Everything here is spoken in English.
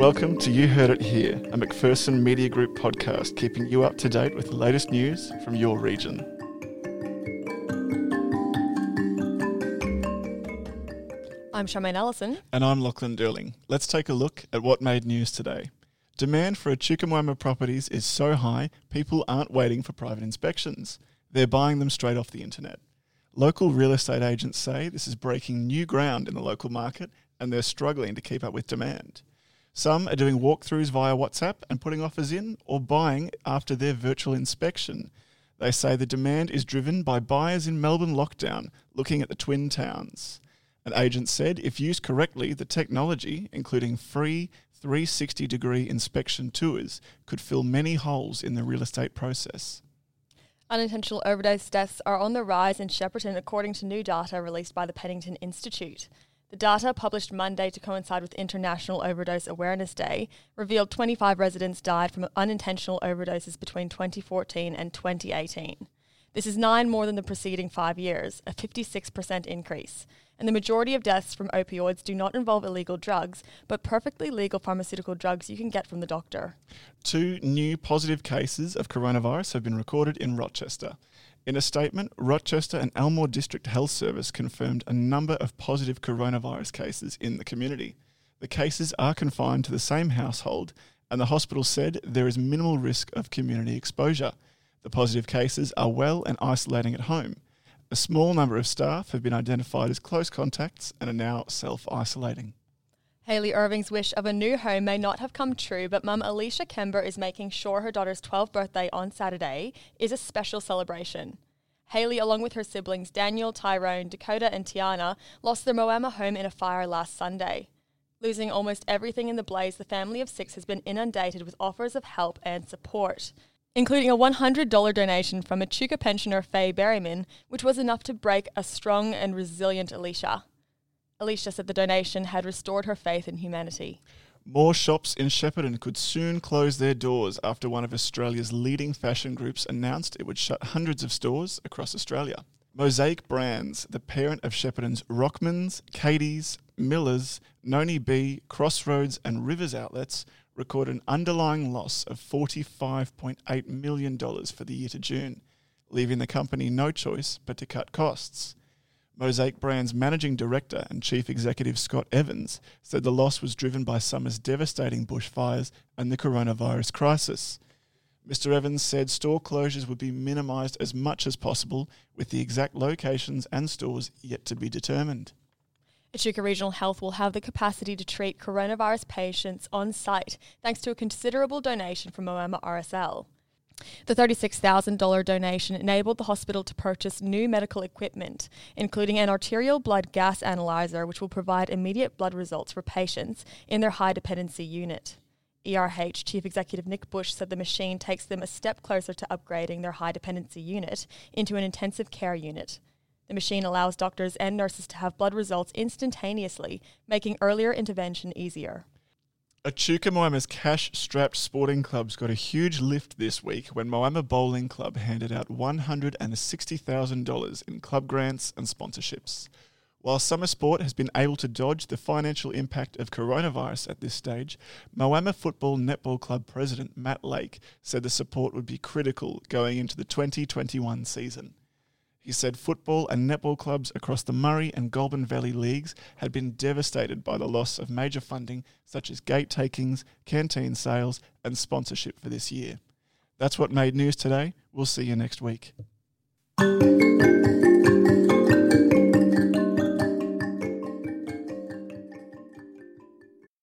Welcome to You Heard It Here, a McPherson Media Group podcast keeping you up to date with the latest news from your region. I'm Charmayne Allison. And I'm Lachlan Durling. Let's take a look at what made news today. Demand for Echuca-Moama properties is so high, people aren't waiting for private inspections. They're buying them straight off the internet. Local real estate agents say this is breaking new ground in the local market and they're struggling to keep up with demand. Some are doing walkthroughs via WhatsApp and putting offers in or buying after their virtual inspection. They say the demand is driven by buyers in Melbourne lockdown looking at the twin towns. An agent said if used correctly, the technology, including free 360 degree inspection tours, could fill many holes in the real estate process. Unintentional overdose deaths are on the rise in Shepparton, according to new data released by the Pennington Institute. The data, published Monday to coincide with International Overdose Awareness Day, revealed 25 residents died from unintentional overdoses between 2014 and 2018. This is nine more than the preceding five years, a 56% increase. And the majority of deaths from opioids do not involve illegal drugs, but perfectly legal pharmaceutical drugs you can get from the doctor. Two new positive cases of coronavirus have been recorded in Rochester. In a statement, Rochester and Elmore District Health Service confirmed a number of positive coronavirus cases in the community. The cases are confined to the same household, and the hospital said there is minimal risk of community exposure. The positive cases are well and isolating at home. A small number of staff have been identified as close contacts and are now self isolating. Hayley Irving's wish of a new home may not have come true, but mum Alicia Kember is making sure her daughter's 12th birthday on Saturday is a special celebration. Hayley, along with her siblings Daniel, Tyrone, Dakota, and Tiana, lost their Moama home in a fire last Sunday. Losing almost everything in the blaze, the family of six has been inundated with offers of help and support, including a $100 donation from a Echuca pensioner Faye Berryman, which was enough to break a strong and resilient Alicia. Alicia said the donation had restored her faith in humanity. More shops in Shepparton could soon close their doors after one of Australia's leading fashion groups announced it would shut hundreds of stores across Australia. Mosaic Brands, the parent of Shepparton's Rockmans, Katie's, Miller's, Noni B, Crossroads, and Rivers outlets, recorded an underlying loss of $45.8 million for the year to June, leaving the company no choice but to cut costs. Mosaic Brand's managing director and chief executive Scott Evans said the loss was driven by summer's devastating bushfires and the coronavirus crisis. Mr. Evans said store closures would be minimised as much as possible, with the exact locations and stores yet to be determined. Echuca Regional Health will have the capacity to treat coronavirus patients on site thanks to a considerable donation from Moama RSL. The $36,000 donation enabled the hospital to purchase new medical equipment, including an arterial blood gas analyzer, which will provide immediate blood results for patients in their high dependency unit. ERH Chief Executive Nick Bush said the machine takes them a step closer to upgrading their high dependency unit into an intensive care unit. The machine allows doctors and nurses to have blood results instantaneously, making earlier intervention easier. Echuca Moama's cash strapped sporting clubs got a huge lift this week when Moama Bowling Club handed out $160,000 in club grants and sponsorships. While Summer Sport has been able to dodge the financial impact of coronavirus at this stage, Moama Football Netball Club president Matt Lake said the support would be critical going into the 2021 season. He said football and netball clubs across the Murray and Goulburn Valley leagues had been devastated by the loss of major funding such as gate takings, canteen sales, and sponsorship for this year. That's what made news today. We'll see you next week.